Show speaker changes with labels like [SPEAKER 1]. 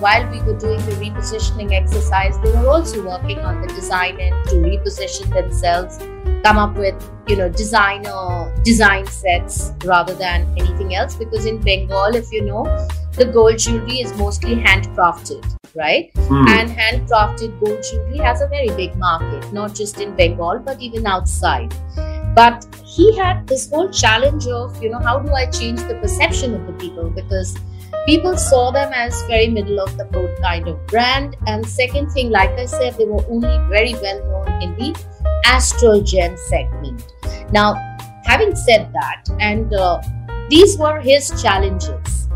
[SPEAKER 1] while we were doing the repositioning exercise, they were also working on the design end to reposition themselves, come up with you know designer design sets rather than anything else. Because in Bengal, if you know, the gold jewelry is mostly handcrafted, right?
[SPEAKER 2] Hmm.
[SPEAKER 1] And handcrafted gold jewelry has a very big market, not just in Bengal but even outside. But he had this whole challenge of, you know, how do I change the perception of the people? Because people saw them as very middle of the road kind of brand. And second thing, like I said, they were only very well known in the astral gem segment. Now, having said that, and uh, these were his challenges.